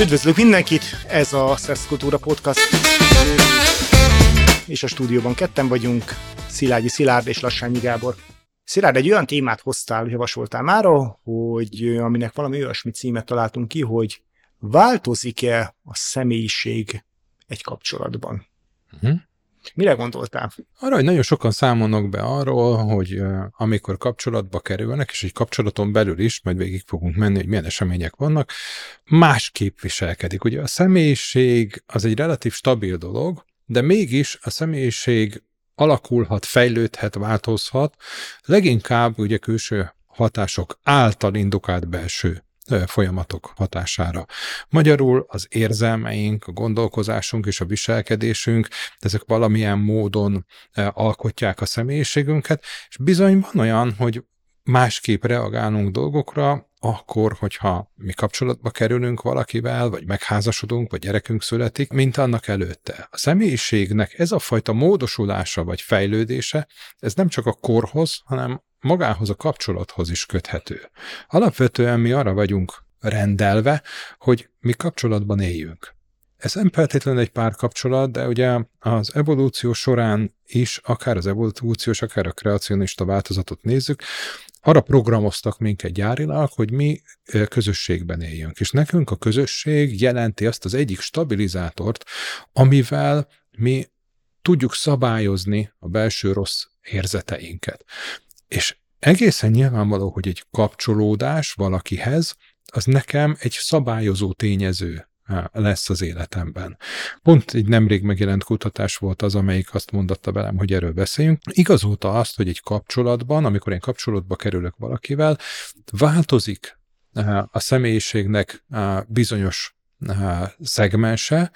Üdvözlök mindenkit, ez a Szex Kultúra Podcast, és a stúdióban ketten vagyunk, Szilágyi Szilárd és Lassányi Gábor. Szilárd, egy olyan témát hoztál, javasoltál már, hogy aminek valami olyasmi címet találtunk ki, hogy változik-e a személyiség egy kapcsolatban? Uh-huh. Mire gondoltál? Arra, hogy nagyon sokan számolnak be arról, hogy amikor kapcsolatba kerülnek, és egy kapcsolaton belül is, majd végig fogunk menni, hogy milyen események vannak, másképp viselkedik. Ugye a személyiség az egy relatív stabil dolog, de mégis a személyiség alakulhat, fejlődhet, változhat, leginkább ugye külső hatások által indukált belső folyamatok hatására. Magyarul az érzelmeink, a gondolkozásunk és a viselkedésünk, ezek valamilyen módon alkotják a személyiségünket, és bizony van olyan, hogy másképp reagálunk dolgokra, akkor, hogyha mi kapcsolatba kerülünk valakivel, vagy megházasodunk, vagy gyerekünk születik, mint annak előtte. A személyiségnek ez a fajta módosulása vagy fejlődése, ez nem csak a korhoz, hanem magához a kapcsolathoz is köthető. Alapvetően mi arra vagyunk rendelve, hogy mi kapcsolatban éljünk. Ez nem feltétlenül egy párkapcsolat, de ugye az evolúció során is, akár az evolúciós, akár a kreacionista változatot nézzük, arra programoztak minket gyárilag, hogy mi közösségben éljünk. És nekünk a közösség jelenti azt az egyik stabilizátort, amivel mi tudjuk szabályozni a belső rossz érzeteinket. És egészen nyilvánvaló, hogy egy kapcsolódás valakihez, az nekem egy szabályozó tényező lesz az életemben. Pont egy nemrég megjelent kutatás volt az, amelyik azt mondatta velem, hogy erről beszéljünk. Igazolta azt, hogy egy kapcsolatban, amikor én kapcsolatba kerülök valakivel, változik a személyiségnek bizonyos szegmense,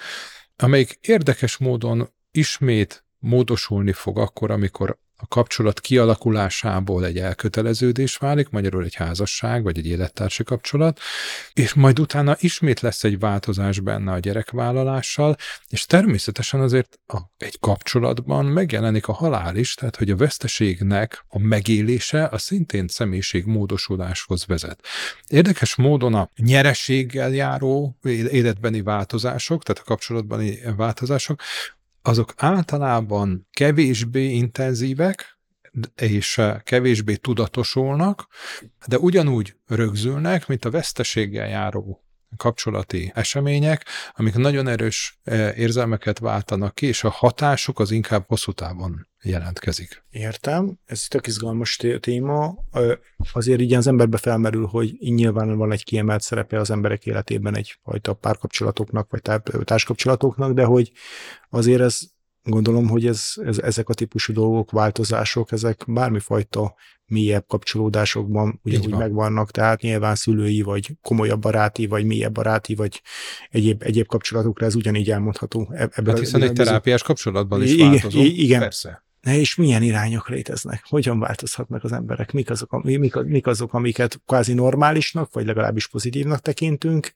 amelyik érdekes módon ismét módosulni fog akkor, amikor a kapcsolat kialakulásából egy elköteleződés válik, magyarul egy házasság, vagy egy élettársi kapcsolat, és majd utána ismét lesz egy változás benne a gyerekvállalással, és természetesen azért a, egy kapcsolatban megjelenik a halál is, tehát hogy a veszteségnek a megélése a szintén személyiség módosuláshoz vezet. Érdekes módon a nyerességgel járó életbeni változások, tehát a kapcsolatbani változások, azok általában kevésbé intenzívek, és kevésbé tudatosulnak, de ugyanúgy rögzülnek, mint a veszteséggel járó kapcsolati események, amik nagyon erős e, érzelmeket váltanak ki, és a hatásuk az inkább hosszú távon jelentkezik. Értem, ez tök izgalmas téma. Azért így az emberbe felmerül, hogy nyilván van egy kiemelt szerepe az emberek életében egyfajta párkapcsolatoknak, vagy társkapcsolatoknak, de hogy azért ez gondolom, hogy ez, ez, ezek a típusú dolgok, változások, ezek bármifajta mélyebb kapcsolódásokban ugyanúgy van. megvannak, tehát nyilván szülői, vagy komolyabb baráti, vagy mélyebb baráti, vagy egyéb, egyéb kapcsolatokra ez ugyanígy elmondható. E- Ebben hát hiszen egy terápiás kapcsolatban is változó. Igen, persze. És milyen irányok léteznek? Hogyan változhatnak az emberek? Mik azok, mik, mik azok, amiket kvázi normálisnak, vagy legalábbis pozitívnak tekintünk,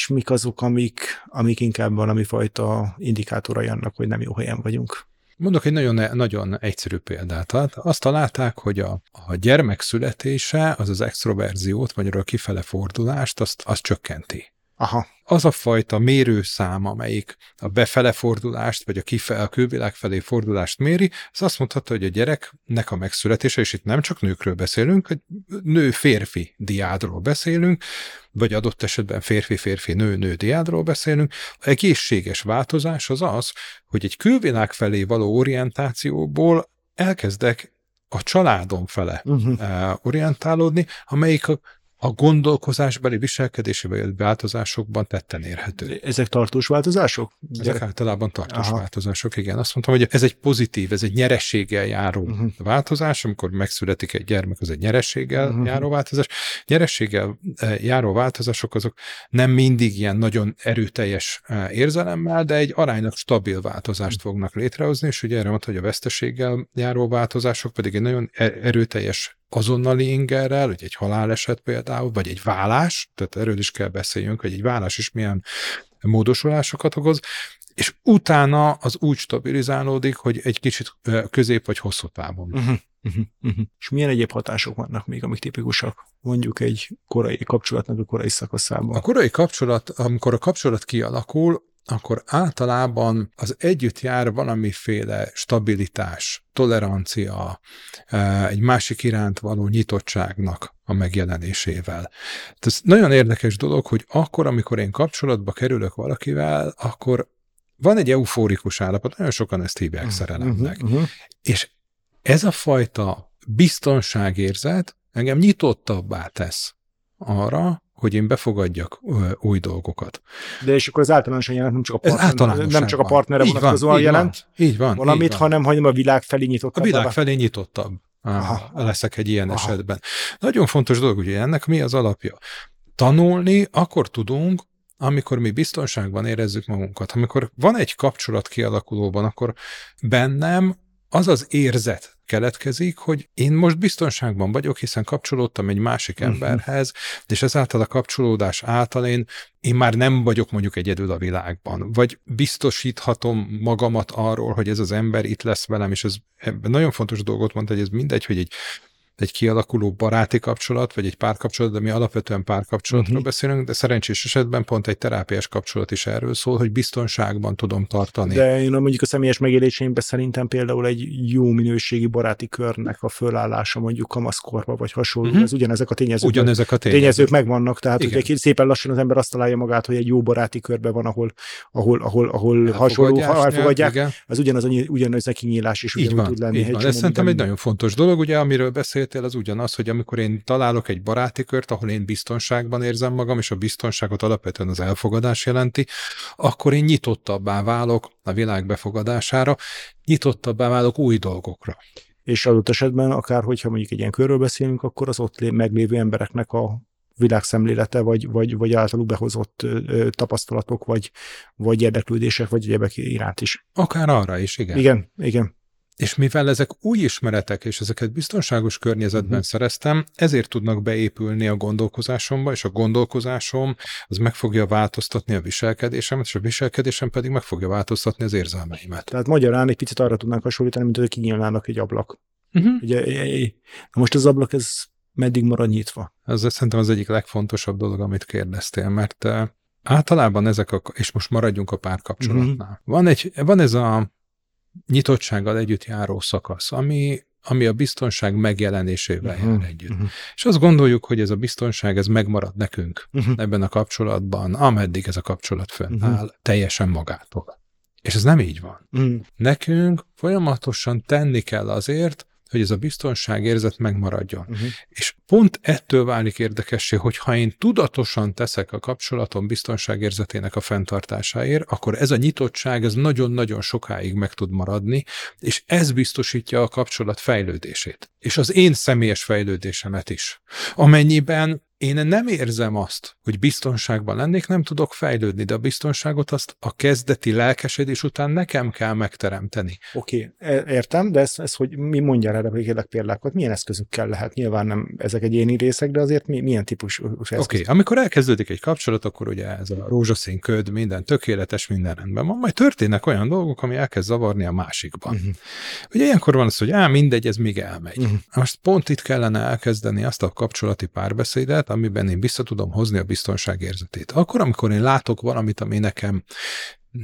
és mik azok, amik, amik inkább valami fajta indikátorai annak, hogy nem jó helyen vagyunk. Mondok egy nagyon, nagyon egyszerű példát. Hát azt találták, hogy a, a gyermek születése az az extroverziót, vagy a kifele fordulást, azt, azt csökkenti. Aha. Az a fajta mérőszám, amelyik a befele fordulást, vagy a, kife, a külvilág felé fordulást méri, az azt mondhatta, hogy a gyereknek a megszületése, és itt nem csak nőkről beszélünk, hogy nő-férfi diádról beszélünk, vagy adott esetben férfi-férfi, nő-nő diádról beszélünk. A egészséges változás az az, hogy egy külvilág felé való orientációból elkezdek a családom fele uh-huh. orientálódni, amelyik a a gondolkozásbeli viselkedési változásokban tetten érhető. Ezek tartós változások? Ezek általában tartós Aha. változások, igen. Azt mondtam, hogy ez egy pozitív, ez egy nyerességgel járó uh-huh. változás, amikor megszületik egy gyermek, az egy nyerességgel uh-huh. járó változás. Nyerességgel e, járó változások azok nem mindig ilyen nagyon erőteljes e, érzelemmel, de egy aránylag stabil változást uh-huh. fognak létrehozni, és ugye erre mondta, hogy a veszteséggel járó változások pedig egy nagyon e, erőteljes azonnali ingerrel, hogy egy haláleset például, vagy egy vállás, tehát erről is kell beszéljünk, hogy egy vállás is milyen módosulásokat okoz, és utána az úgy stabilizálódik, hogy egy kicsit közép vagy hosszú távon uh-huh. Uh-huh, uh-huh. És milyen egyéb hatások vannak még, amik tipikusak, mondjuk egy korai kapcsolatnak a korai szakaszában? A korai kapcsolat, amikor a kapcsolat kialakul, akkor általában az együtt jár valamiféle stabilitás, tolerancia, e, egy másik iránt való nyitottságnak a megjelenésével. Ez nagyon érdekes dolog, hogy akkor, amikor én kapcsolatba kerülök valakivel, akkor van egy eufórikus állapot, nagyon sokan ezt hívják uh-huh, szerelemnek. Uh-huh. És ez a fajta biztonságérzet engem nyitottabbá tesz arra, hogy én befogadjak új dolgokat. De és akkor az általánosan jelent, nem csak a, partner, nem csak a partnere vonatkozóan jelent van, így van, valamit, így van. hanem hogy a világ felé nyitottabb. A világ felé nyitottabb Aha. leszek egy ilyen Aha. esetben. Nagyon fontos dolog, ugye ennek mi az alapja? Tanulni akkor tudunk, amikor mi biztonságban érezzük magunkat. Amikor van egy kapcsolat kialakulóban, akkor bennem az az érzet keletkezik, hogy én most biztonságban vagyok, hiszen kapcsolódtam egy másik uh-huh. emberhez, és ezáltal a kapcsolódás által én, én már nem vagyok mondjuk egyedül a világban, vagy biztosíthatom magamat arról, hogy ez az ember itt lesz velem, és ez nagyon fontos dolgot mondta, hogy ez mindegy, hogy egy egy kialakuló baráti kapcsolat, vagy egy párkapcsolat, de mi alapvetően párkapcsolatról uh-huh. beszélünk, de szerencsés esetben pont egy terápiás kapcsolat is erről szól, hogy biztonságban tudom tartani. De én mondjuk a személyes megéléseimben szerintem például egy jó minőségi baráti körnek a fölállása mondjuk kamaszkorba, vagy hasonló, uh-huh. ez ugyanezek a tényezők. Ugyanezek a tényezők. tényezők megvannak, tehát Igen. ugye szépen lassan az ember azt találja magát, hogy egy jó baráti körbe van, ahol, ahol, ahol, ahol hasonló, elfogadják, igen. az ugyanaz, ugyanaz a kinyílás is ugyanúgy tud lenni. Így van. Ez szerintem egy nagyon fontos dolog, ugye, amiről beszélt beszéltél, az ugyanaz, hogy amikor én találok egy baráti kört, ahol én biztonságban érzem magam, és a biztonságot alapvetően az elfogadás jelenti, akkor én nyitottabbá válok a világ befogadására, nyitottabbá válok új dolgokra. És adott esetben, akár hogyha mondjuk egy ilyen körről beszélünk, akkor az ott meglévő embereknek a világszemlélete, vagy, vagy, vagy általuk behozott tapasztalatok, vagy, vagy érdeklődések, vagy egyebek iránt is. Akár arra is, igen. Igen, igen. És mivel ezek új ismeretek, és ezeket biztonságos környezetben uh-huh. szereztem, ezért tudnak beépülni a gondolkozásomba, és a gondolkozásom az meg fogja változtatni a viselkedésemet, és a viselkedésem pedig meg fogja változtatni az érzelmeimet. Tehát magyarán egy picit arra tudnánk hasonlítani, mint hogy kinyílnának egy ablak. Uh-huh. Ugye, na most az ablak, ez meddig marad nyitva? Ez szerintem az egyik legfontosabb dolog, amit kérdeztél, mert általában ezek a, és most maradjunk a párkapcsolatnál. Uh-huh. Van, egy, van ez a nyitottsággal együtt járó szakasz, ami, ami a biztonság megjelenésével uh-huh, jár együtt. Uh-huh. És azt gondoljuk, hogy ez a biztonság, ez megmarad nekünk uh-huh. ebben a kapcsolatban, ameddig ez a kapcsolat fönnáll, uh-huh. teljesen magától. És ez nem így van. Uh-huh. Nekünk folyamatosan tenni kell azért, hogy ez a biztonságérzet megmaradjon. Uh-huh. És pont ettől válik érdekessé, hogy ha én tudatosan teszek a kapcsolatom biztonságérzetének a fenntartásáért, akkor ez a nyitottság, ez nagyon-nagyon sokáig meg tud maradni, és ez biztosítja a kapcsolat fejlődését. És az én személyes fejlődésemet is. Amennyiben én nem érzem azt, hogy biztonságban lennék, nem tudok fejlődni, de a biztonságot azt a kezdeti lelkesedés után nekem kell megteremteni. Oké, okay, e, értem, de ez, ez hogy mi mondja erre kérlek példákat, milyen eszközökkel lehet? Nyilván nem ezek egyéni részek, de azért mi, milyen típusú eszköz? Oké, okay, amikor elkezdődik egy kapcsolat, akkor ugye ez a rózsaszín köd, minden tökéletes, minden rendben van, majd történnek olyan dolgok, ami elkezd zavarni a másikban. Uh-huh. Ugye ilyenkor van az, hogy á, mindegy, ez még elmegy. Uh-huh. Most pont itt kellene elkezdeni azt a kapcsolati párbeszédet, amiben én vissza tudom hozni a biztonságérzetét. Akkor, amikor én látok valamit, ami nekem,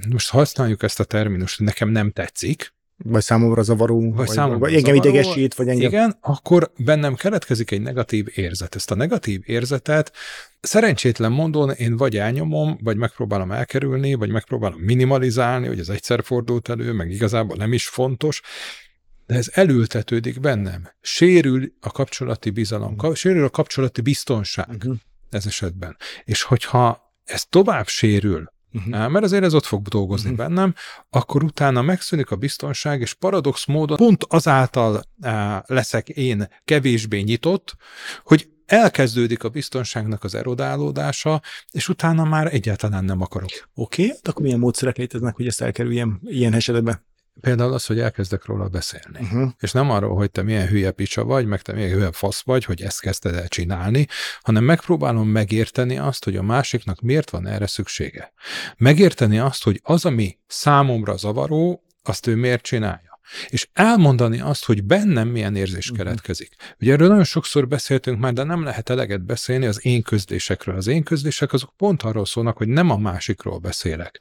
most használjuk ezt a terminust, nekem nem tetszik, vagy számomra zavaró, vagy, vagy, számomra vagy engem zavaró, idegesít, vagy engem... Igen, akkor bennem keletkezik egy negatív érzet. Ezt a negatív érzetet szerencsétlen mondón én vagy elnyomom, vagy megpróbálom elkerülni, vagy megpróbálom minimalizálni, hogy ez egyszer fordult elő, meg igazából nem is fontos, de ez elültetődik bennem. Sérül a kapcsolati bizalom, uh-huh. sérül a kapcsolati biztonság uh-huh. ez esetben. És hogyha ez tovább sérül, uh-huh. mert azért ez ott fog dolgozni uh-huh. bennem, akkor utána megszűnik a biztonság, és paradox módon pont azáltal leszek én kevésbé nyitott, hogy elkezdődik a biztonságnak az erodálódása, és utána már egyáltalán nem akarok. Oké, okay, akkor milyen módszerek léteznek, hogy ezt elkerüljem ilyen esetben? Például az, hogy elkezdek róla beszélni. Uh-huh. És nem arról, hogy te milyen hülye picsa vagy, meg te milyen hülye fasz vagy, hogy ezt kezdted el csinálni, hanem megpróbálom megérteni azt, hogy a másiknak miért van erre szüksége. Megérteni azt, hogy az, ami számomra zavaró, azt ő miért csinálja. És elmondani azt, hogy bennem milyen érzés uh-huh. keletkezik. Ugye erről nagyon sokszor beszéltünk már, de nem lehet eleget beszélni az én közlésekről. Az én közlések azok pont arról szólnak, hogy nem a másikról beszélek.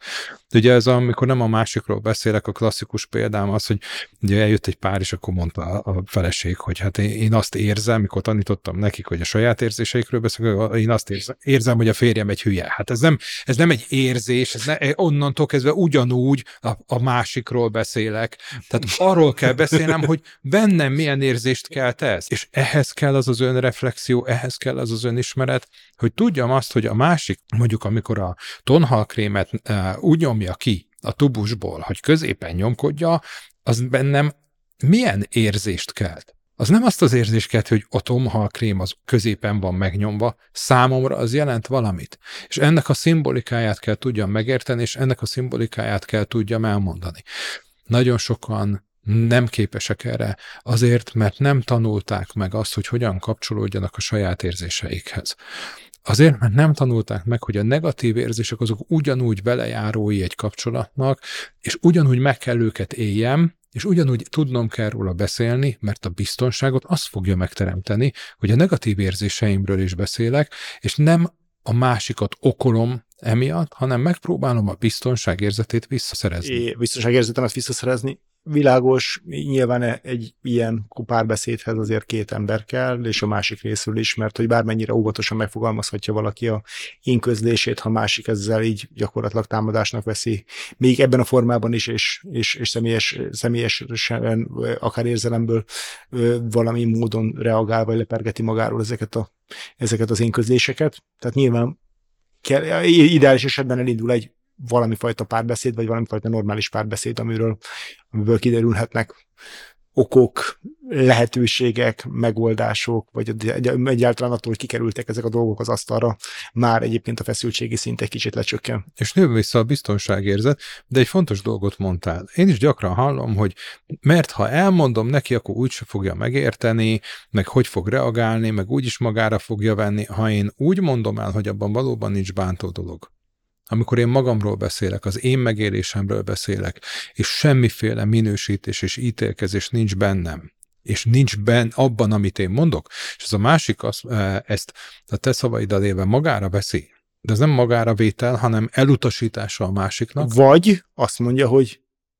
Ugye ez, amikor nem a másikról beszélek, a klasszikus példám az, hogy ugye eljött egy pár, és akkor mondta a feleség, hogy hát én, én azt érzem, mikor tanítottam nekik, hogy a saját érzéseikről beszélek, én azt érzem, érzem hogy a férjem egy hülye. Hát ez nem, ez nem egy érzés, ez ne, onnantól kezdve ugyanúgy a, a másikról beszélek. Tehát arról kell beszélnem, hogy bennem milyen érzést kelt ez. És ehhez kell az az önreflexió, ehhez kell az az önismeret, hogy tudjam azt, hogy a másik, mondjuk amikor a tonhalkrémet uh, úgy nyomja ki a tubusból, hogy középen nyomkodja, az bennem milyen érzést kelt? Az nem azt az érzést kelt, hogy a tomhal krém az középen van megnyomva, számomra az jelent valamit. És ennek a szimbolikáját kell tudjam megérteni, és ennek a szimbolikáját kell tudjam elmondani. Nagyon sokan nem képesek erre, azért, mert nem tanulták meg azt, hogy hogyan kapcsolódjanak a saját érzéseikhez. Azért, mert nem tanulták meg, hogy a negatív érzések azok ugyanúgy belejárói egy kapcsolatnak, és ugyanúgy meg kell őket éljem, és ugyanúgy tudnom kell róla beszélni, mert a biztonságot azt fogja megteremteni, hogy a negatív érzéseimről is beszélek, és nem a másikat okolom emiatt, hanem megpróbálom a biztonságérzetét visszaszerezni. É, biztonságérzetemet visszaszerezni, világos, nyilván egy ilyen párbeszédhez azért két ember kell, és a másik részről is, mert hogy bármennyire óvatosan megfogalmazhatja valaki a én közlését, ha másik ezzel így gyakorlatilag támadásnak veszi, még ebben a formában is, és, és, és személyes, személyesen, akár érzelemből valami módon reagál, vagy lepergeti magáról ezeket, a, ezeket az én közléseket. Tehát nyilván kell, ideális esetben elindul egy valami fajta párbeszéd, vagy valami fajta normális párbeszéd, amiről, amiből kiderülhetnek okok, lehetőségek, megoldások, vagy egyáltalán attól, hogy kikerültek ezek a dolgok az asztalra, már egyébként a feszültségi szint egy kicsit lecsökken. És nő vissza a biztonságérzet, de egy fontos dolgot mondtál. Én is gyakran hallom, hogy mert ha elmondom neki, akkor úgyse fogja megérteni, meg hogy fog reagálni, meg úgyis magára fogja venni, ha én úgy mondom el, hogy abban valóban nincs bántó dolog amikor én magamról beszélek, az én megélésemről beszélek, és semmiféle minősítés és ítélkezés nincs bennem, és nincs ben abban, amit én mondok, és ez a másik az, e, ezt a te szavaiddal éve magára veszi, de ez nem magára vétel, hanem elutasítása a másiknak. Vagy azt mondja, hogy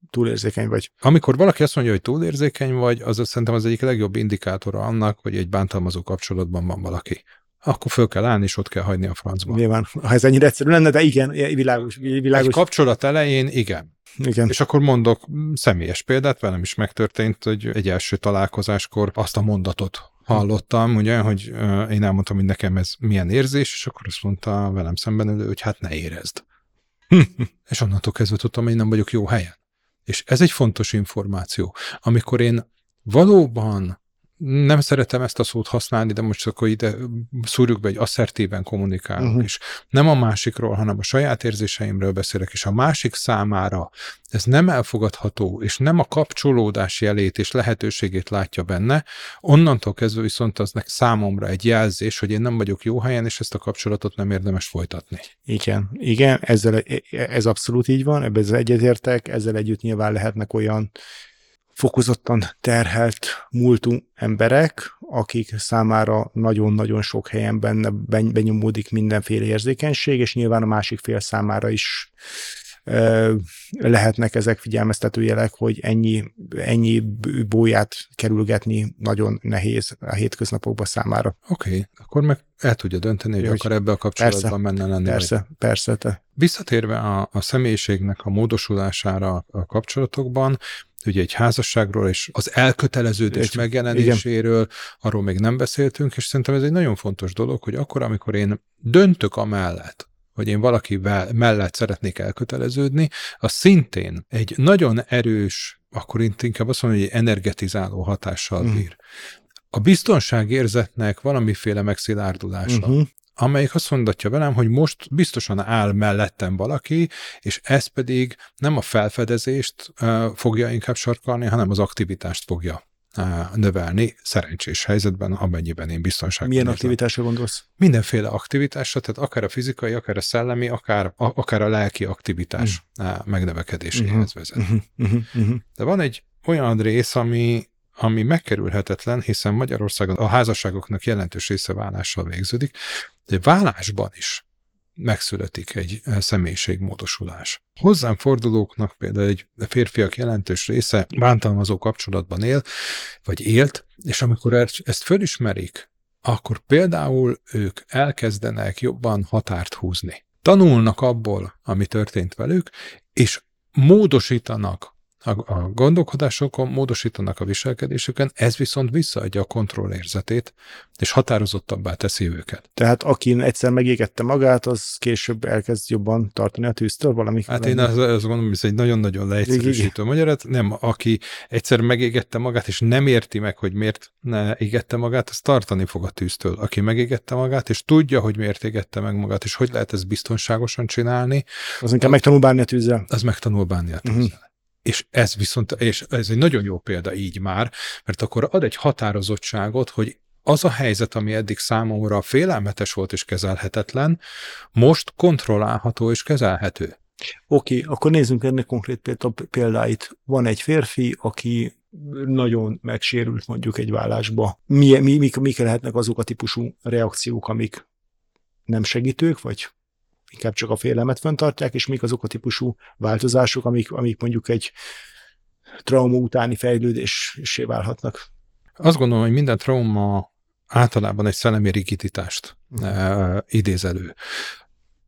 túlérzékeny vagy. Amikor valaki azt mondja, hogy túlérzékeny vagy, az szerintem az egyik legjobb indikátora annak, hogy egy bántalmazó kapcsolatban van valaki akkor föl kell állni, és ott kell hagyni a francba. Nyilván, ha ez ennyire egyszerű lenne, de igen, világos. világos. Egy kapcsolat elején igen. Igen. És akkor mondok személyes példát, velem is megtörtént, hogy egy első találkozáskor azt a mondatot hallottam, ugye, hogy én elmondtam, hogy nekem ez milyen érzés, és akkor azt mondta velem szemben elő, hogy hát ne érezd. és onnantól kezdve tudtam, hogy nem vagyok jó helyen. És ez egy fontos információ. Amikor én valóban nem szeretem ezt a szót használni, de most akkor ide szúrjuk be, hogy asszertíven kommunikálunk, uh-huh. és nem a másikról, hanem a saját érzéseimről beszélek, és a másik számára ez nem elfogadható, és nem a kapcsolódás jelét és lehetőségét látja benne, onnantól kezdve viszont aznek számomra egy jelzés, hogy én nem vagyok jó helyen, és ezt a kapcsolatot nem érdemes folytatni. Igen, igen, ezzel, ez abszolút így van, ebben egyetértek, ezzel együtt nyilván lehetnek olyan fokozottan terhelt múltú emberek, akik számára nagyon-nagyon sok helyen benne benyomódik mindenféle érzékenység, és nyilván a másik fél számára is lehetnek ezek figyelmeztető jelek, hogy ennyi, ennyi bóját kerülgetni nagyon nehéz a hétköznapokban számára. Oké, okay, akkor meg el tudja dönteni, hogy, hogy akar ebbe a kapcsolatban menne lenni. Persze, vagy. persze. Te. Visszatérve a, a személyiségnek a módosulására a kapcsolatokban, ugye egy házasságról és az elköteleződés egy, megjelenéséről, igen. arról még nem beszéltünk, és szerintem ez egy nagyon fontos dolog, hogy akkor, amikor én döntök amellett, hogy én valakivel mellett szeretnék elköteleződni, az szintén egy nagyon erős, akkor inkább azt mondom, hogy egy energetizáló hatással mhm. bír. A biztonságérzetnek valamiféle megszilárdulása, uh-huh amelyik azt mondatja velem, hogy most biztosan áll mellettem valaki, és ez pedig nem a felfedezést fogja inkább sarkalni, hanem az aktivitást fogja növelni szerencsés helyzetben, amennyiben én biztonságban Milyen érzem. aktivitásra gondolsz? Mindenféle aktivitásra, tehát akár a fizikai, akár a szellemi, akár a, akár a lelki aktivitás uh, megnövekedéséhez uh-huh. vezet. Uh-huh. De van egy olyan rész, ami, ami megkerülhetetlen, hiszen Magyarországon a házasságoknak jelentős része vállással végződik, de vállásban is megszületik egy személyiségmódosulás. Hozzám fordulóknak például egy férfiak jelentős része bántalmazó kapcsolatban él, vagy élt, és amikor ezt fölismerik, akkor például ők elkezdenek jobban határt húzni. Tanulnak abból, ami történt velük, és módosítanak a, a gondolkodásokon, módosítanak a viselkedésüken, ez viszont visszaadja a kontrollérzetét, és határozottabbá teszi őket. Tehát aki egyszer megégette magát, az később elkezd jobban tartani a tűztől valami. Hát én azt, azt gondolom, hogy ez egy nagyon-nagyon leegyszerűsítő magyarázat. Nem, aki egyszer megégette magát, és nem érti meg, hogy miért ne égette magát, az tartani fog a tűztől. Aki megégette magát, és tudja, hogy miért égette meg magát, és hogy lehet ezt biztonságosan csinálni. Az inkább megtanul bánni a tűzzel. Az megtanul bánni a tűzzel. Uh-huh. És ez viszont, és ez egy nagyon jó példa így már, mert akkor ad egy határozottságot, hogy az a helyzet, ami eddig számomra félelmetes volt és kezelhetetlen, most kontrollálható és kezelhető. Oké, akkor nézzünk ennek konkrét példáit. Van egy férfi, aki nagyon megsérült mondjuk egy vállásba. Mi, mi, mik, mik lehetnek azok a típusú reakciók, amik nem segítők, vagy inkább csak a félelmet fenntartják, és mik azok a típusú változások, amik, amik mondjuk egy trauma utáni fejlődésé válhatnak. Azt gondolom, hogy minden trauma általában egy szellemi rigiditást uh, idéz elő.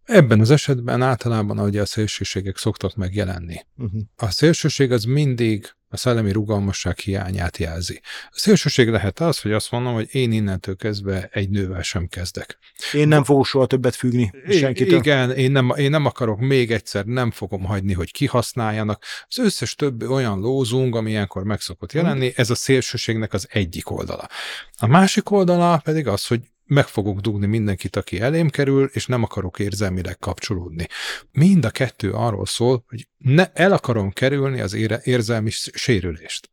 Ebben az esetben általában ugye a szélsőségek szoktak megjelenni. Uh-huh. A szélsőség az mindig a szellemi rugalmasság hiányát jelzi. A szélsőség lehet az, hogy azt mondom, hogy én innentől kezdve egy nővel sem kezdek. Én nem fogok soha többet függni senkitől. Igen, én nem, én nem akarok még egyszer, nem fogom hagyni, hogy kihasználjanak. Az összes többi olyan lózung, ami ilyenkor meg szokott jelenni, ez a szélsőségnek az egyik oldala. A másik oldala pedig az, hogy meg fogok dugni mindenkit, aki elém kerül, és nem akarok érzelmileg kapcsolódni. Mind a kettő arról szól, hogy ne, el akarom kerülni az ére, érzelmi sérülést.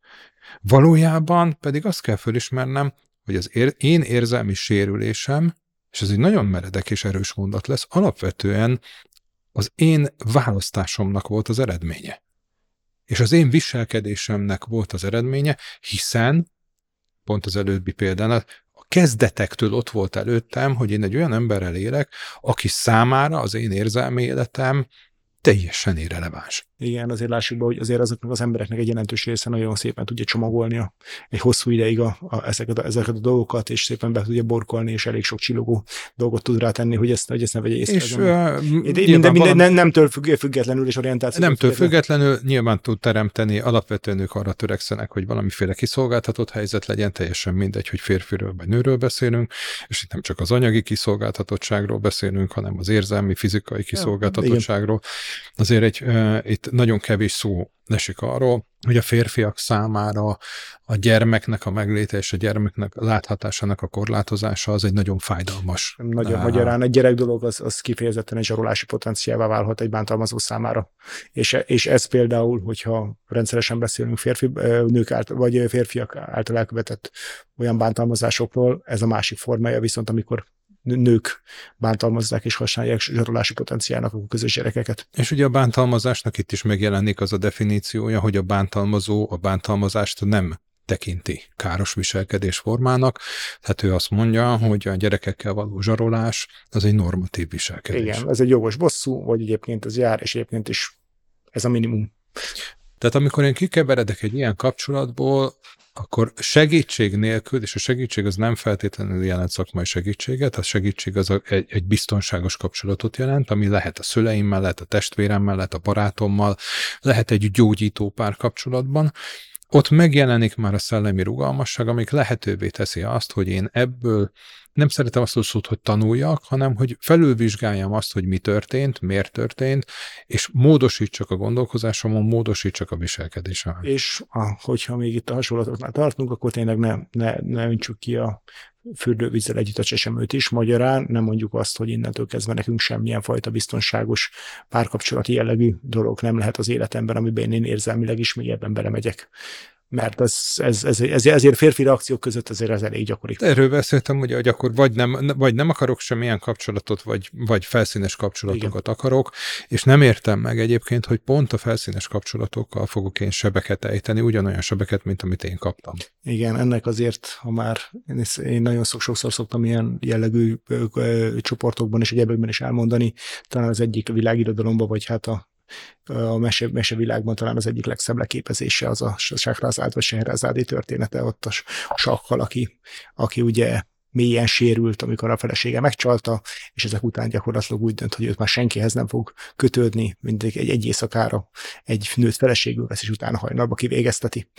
Valójában pedig azt kell fölismernem, hogy az ér, én érzelmi sérülésem, és ez egy nagyon meredek és erős mondat lesz, alapvetően az én választásomnak volt az eredménye. És az én viselkedésemnek volt az eredménye, hiszen, pont az előbbi kezdetektől ott volt előttem, hogy én egy olyan emberrel élek, aki számára az én érzelmi életem teljesen irreleváns. Igen, azért lássuk be, hogy azért azoknak az embereknek egy jelentős része nagyon szépen tudja csomagolni a, egy hosszú ideig a, a, ezeket, a, ezeket a dolgokat, és szépen be tudja borkolni, és elég sok csillogó dolgot tud rátenni, hogy ezt, hogy ezt ne vegye észre. És, uh, minden, minden, valami, nem, nemtől függetlenül és orientáció. Nemtől függetlenül nyilván tud teremteni, alapvetően ők arra törekszenek, hogy valamiféle kiszolgáltatott helyzet legyen, teljesen mindegy, hogy férfiről vagy nőről beszélünk, és itt nem csak az anyagi kiszolgáltatottságról beszélünk, hanem az érzelmi, fizikai kiszolgáltatottságról. Azért egy, uh, itt nagyon nagyon kevés szó esik arról, hogy a férfiak számára a gyermeknek a megléte és a gyermeknek a láthatásának a korlátozása az egy nagyon fájdalmas. Nagyon magyarán egy gyerek dolog az, az kifejezetten egy zsarolási potenciálvá válhat egy bántalmazó számára. És, és ez például, hogyha rendszeresen beszélünk férfi, nők által, vagy férfiak által elkövetett olyan bántalmazásokról, ez a másik formája, viszont amikor nők bántalmazzák és használják zsarolási potenciálnak a közös gyerekeket. És ugye a bántalmazásnak itt is megjelenik az a definíciója, hogy a bántalmazó a bántalmazást nem tekinti káros viselkedés formának, tehát ő azt mondja, hogy a gyerekekkel való zsarolás az egy normatív viselkedés. Igen, ez egy jogos bosszú, vagy egyébként ez jár, és egyébként is ez a minimum. Tehát amikor én kikeveredek egy ilyen kapcsolatból, akkor segítség nélkül, és a segítség az nem feltétlenül jelent szakmai segítséget, a segítség az egy, egy biztonságos kapcsolatot jelent, ami lehet a szüleimmel, lehet a testvéremmel, lehet a barátommal, lehet egy gyógyító párkapcsolatban, ott megjelenik már a szellemi rugalmasság, amik lehetővé teszi azt, hogy én ebből nem szeretem azt a szót, hogy tanuljak, hanem hogy felülvizsgáljam azt, hogy mi történt, miért történt, és módosítsak a gondolkozásomon, módosítsak a viselkedésemon. És a, hogyha még itt a hasonlatoknál tartunk, akkor tényleg ne, ne, ne öntsük ki a fürdővízzel együtt a csesemőt is. Magyarán nem mondjuk azt, hogy innentől kezdve nekünk semmilyen fajta biztonságos párkapcsolati jellegű dolog nem lehet az életemben, amiben én érzelmileg is mélyebben belemegyek mert ez, ez, ez, ez, ezért férfi reakciók között azért ez elég gyakori. Erről beszéltem, ugye, hogy akkor vagy nem, vagy nem akarok semmilyen kapcsolatot, vagy, vagy felszínes kapcsolatokat Igen. akarok, és nem értem meg egyébként, hogy pont a felszínes kapcsolatokkal fogok én sebeket ejteni, ugyanolyan sebeket, mint amit én kaptam. Igen, ennek azért, ha már én, én nagyon sok, sokszor szoktam ilyen jellegű ö, ö, csoportokban és egyebekben is elmondani, talán az egyik világirodalomban, vagy hát a a mese, mesevilágban talán az egyik legszebb leképezése az a Sákrázád vagy Sehrázádi története, ott a sakkal, aki, aki ugye mélyen sérült, amikor a felesége megcsalta, és ezek után gyakorlatilag úgy dönt, hogy őt már senkihez nem fog kötődni, mindig egy, egy éjszakára egy nőt feleségül vesz, és utána hajnalba kivégezteti.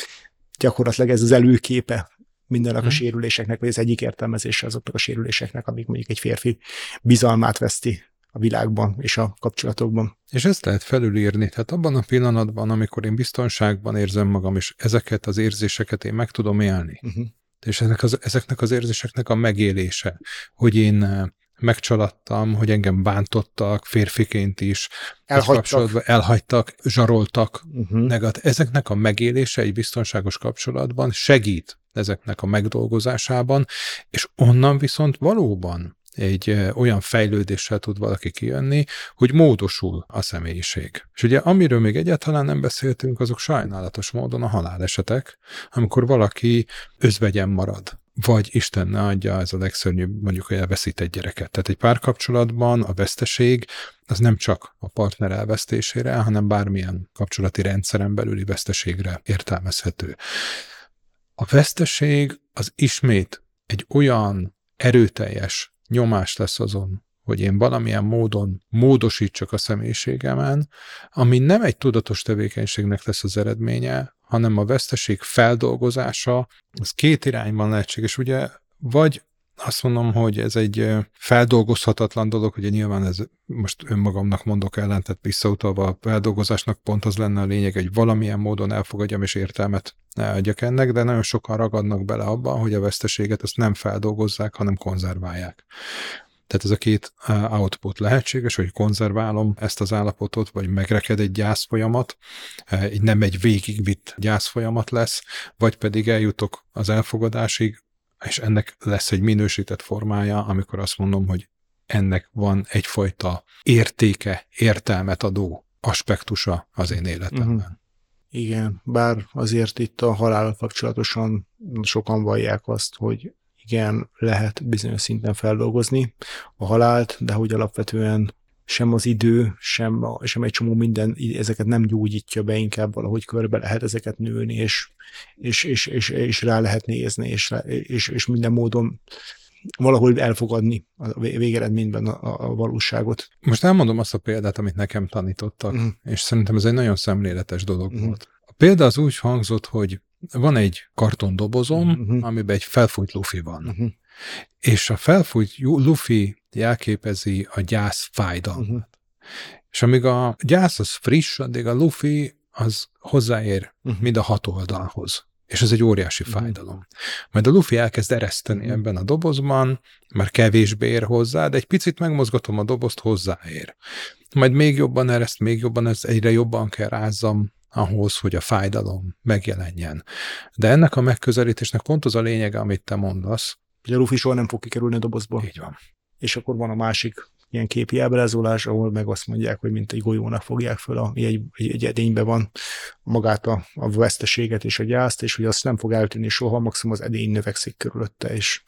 Gyakorlatilag ez az előképe mindennek hmm. a mhm. sérüléseknek, vagy az egyik értelmezése azoknak a sérüléseknek, amik mondjuk egy férfi bizalmát veszti a világban és a kapcsolatokban. És ezt lehet felülírni. Tehát abban a pillanatban, amikor én biztonságban érzem magam, és ezeket az érzéseket én meg tudom élni, uh-huh. és ezek az, ezeknek az érzéseknek a megélése, hogy én eh, megcsalattam, hogy engem bántottak férfiként is, elhagytak, elhagytak zsaroltak. Uh-huh. Negat. Ezeknek a megélése egy biztonságos kapcsolatban segít ezeknek a megdolgozásában, és onnan viszont valóban egy olyan fejlődéssel tud valaki kijönni, hogy módosul a személyiség. És ugye amiről még egyáltalán nem beszéltünk, azok sajnálatos módon a halálesetek, amikor valaki özvegyen marad vagy Isten ne adja, ez a legszörnyűbb, mondjuk, hogy elveszít egy gyereket. Tehát egy párkapcsolatban a veszteség az nem csak a partner elvesztésére, hanem bármilyen kapcsolati rendszeren belüli veszteségre értelmezhető. A veszteség az ismét egy olyan erőteljes nyomás lesz azon, hogy én valamilyen módon módosítsak a személyiségemen, ami nem egy tudatos tevékenységnek lesz az eredménye, hanem a veszteség feldolgozása, az két irányban lehetséges. Ugye, vagy azt mondom, hogy ez egy feldolgozhatatlan dolog, ugye nyilván ez most önmagamnak mondok ellen, tehát visszautalva a feldolgozásnak pont az lenne a lényeg, hogy valamilyen módon elfogadjam és értelmet adjak ennek, de nagyon sokan ragadnak bele abban, hogy a veszteséget azt nem feldolgozzák, hanem konzerválják. Tehát ez a két output lehetséges, hogy konzerválom ezt az állapotot, vagy megreked egy gyászfolyamat, így nem egy végigvitt gyászfolyamat lesz, vagy pedig eljutok az elfogadásig, és ennek lesz egy minősített formája, amikor azt mondom, hogy ennek van egyfajta értéke, értelmet adó aspektusa az én életemben. Uh-huh. Igen, bár azért itt a halál kapcsolatosan sokan vallják azt, hogy igen, lehet bizonyos szinten feldolgozni a halált, de hogy alapvetően sem az idő, sem, a, sem egy csomó minden ezeket nem gyógyítja be, inkább valahogy körbe lehet ezeket nőni, és, és, és, és, és rá lehet nézni, és, és, és minden módon valahol elfogadni a végeredményben a, a valóságot. Most elmondom azt a példát, amit nekem tanítottak, uh-huh. és szerintem ez egy nagyon szemléletes dolog uh-huh. volt. A példa az úgy hangzott, hogy van egy kartondobozom, uh-huh. amiben egy felfújt lufi van. Uh-huh. És a felfújt lufi jelképezi a gyász fájdalmat. Uh-huh. És amíg a gyász az friss, addig a lufi az hozzáér uh-huh. mind a hat oldalhoz. És ez egy óriási uh-huh. fájdalom. Majd a lufi elkezd ereszteni uh-huh. ebben a dobozban, már kevésbé ér hozzá, de egy picit megmozgatom a dobozt, hozzáér. Majd még jobban ereszt, még jobban, ez egyre jobban kell rázzam, ahhoz, hogy a fájdalom megjelenjen. De ennek a megközelítésnek pont az a lényege, amit te mondasz. Hogy a lufi soha nem fog kikerülni a dobozból. Így van. És akkor van a másik ilyen képi ábrázolás, ahol meg azt mondják, hogy mint egy golyónak fogják föl, ami egy, egy, egy edénybe van magát a, a veszteséget és a gyászt, és hogy azt nem fog eltűnni soha, maximum az edény növekszik körülötte, és,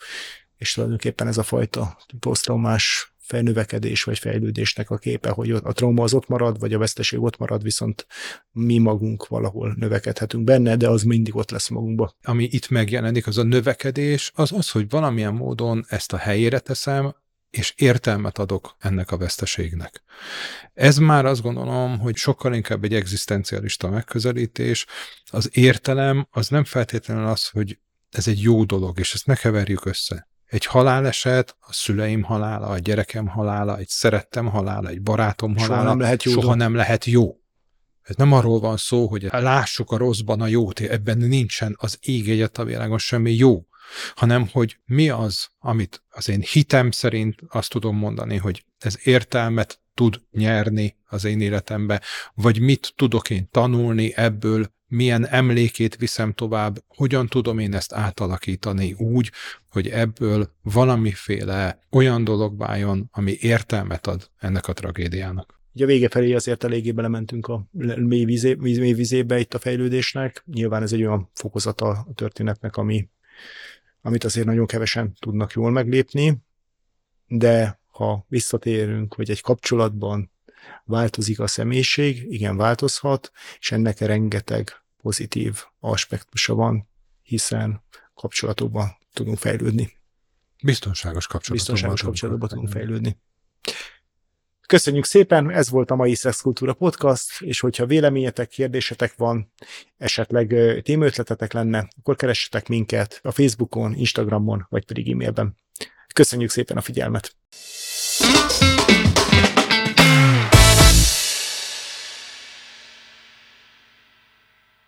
és tulajdonképpen ez a fajta posztraumás felnövekedés vagy fejlődésnek a képe, hogy a trauma az ott marad, vagy a veszteség ott marad, viszont mi magunk valahol növekedhetünk benne, de az mindig ott lesz magunkba. Ami itt megjelenik, az a növekedés, az az, hogy valamilyen módon ezt a helyére teszem, és értelmet adok ennek a veszteségnek. Ez már azt gondolom, hogy sokkal inkább egy egzisztencialista megközelítés. Az értelem az nem feltétlenül az, hogy ez egy jó dolog, és ezt ne keverjük össze. Egy haláleset, a szüleim halála, a gyerekem halála, egy szerettem halála, egy barátom halála, soha nem lehet jó. Soha nem lehet jó. Ez nem arról van szó, hogy lássuk a rosszban a jót, ebben nincsen az ég egyet a világon semmi jó, hanem hogy mi az, amit az én hitem szerint azt tudom mondani, hogy ez értelmet tud nyerni az én életembe, vagy mit tudok én tanulni ebből milyen emlékét viszem tovább, hogyan tudom én ezt átalakítani úgy, hogy ebből valamiféle olyan dolog váljon, ami értelmet ad ennek a tragédiának. Ugye a vége felé azért eléggé belementünk a mély, vizé, mély vizébe itt a fejlődésnek. Nyilván ez egy olyan fokozata a történetnek, ami, amit azért nagyon kevesen tudnak jól meglépni, de ha visszatérünk, hogy egy kapcsolatban változik a személyiség, igen, változhat, és ennek rengeteg pozitív aspektusa van, hiszen kapcsolatokban tudunk fejlődni. Biztonságos kapcsolatokban, Biztonságos kapcsolatokban tudunk fejlődni. Köszönjük szépen, ez volt a mai Szexkultúra Podcast, és hogyha véleményetek, kérdésetek van, esetleg témaötletetek lenne, akkor keressetek minket a Facebookon, Instagramon, vagy pedig e-mailben. Köszönjük szépen a figyelmet!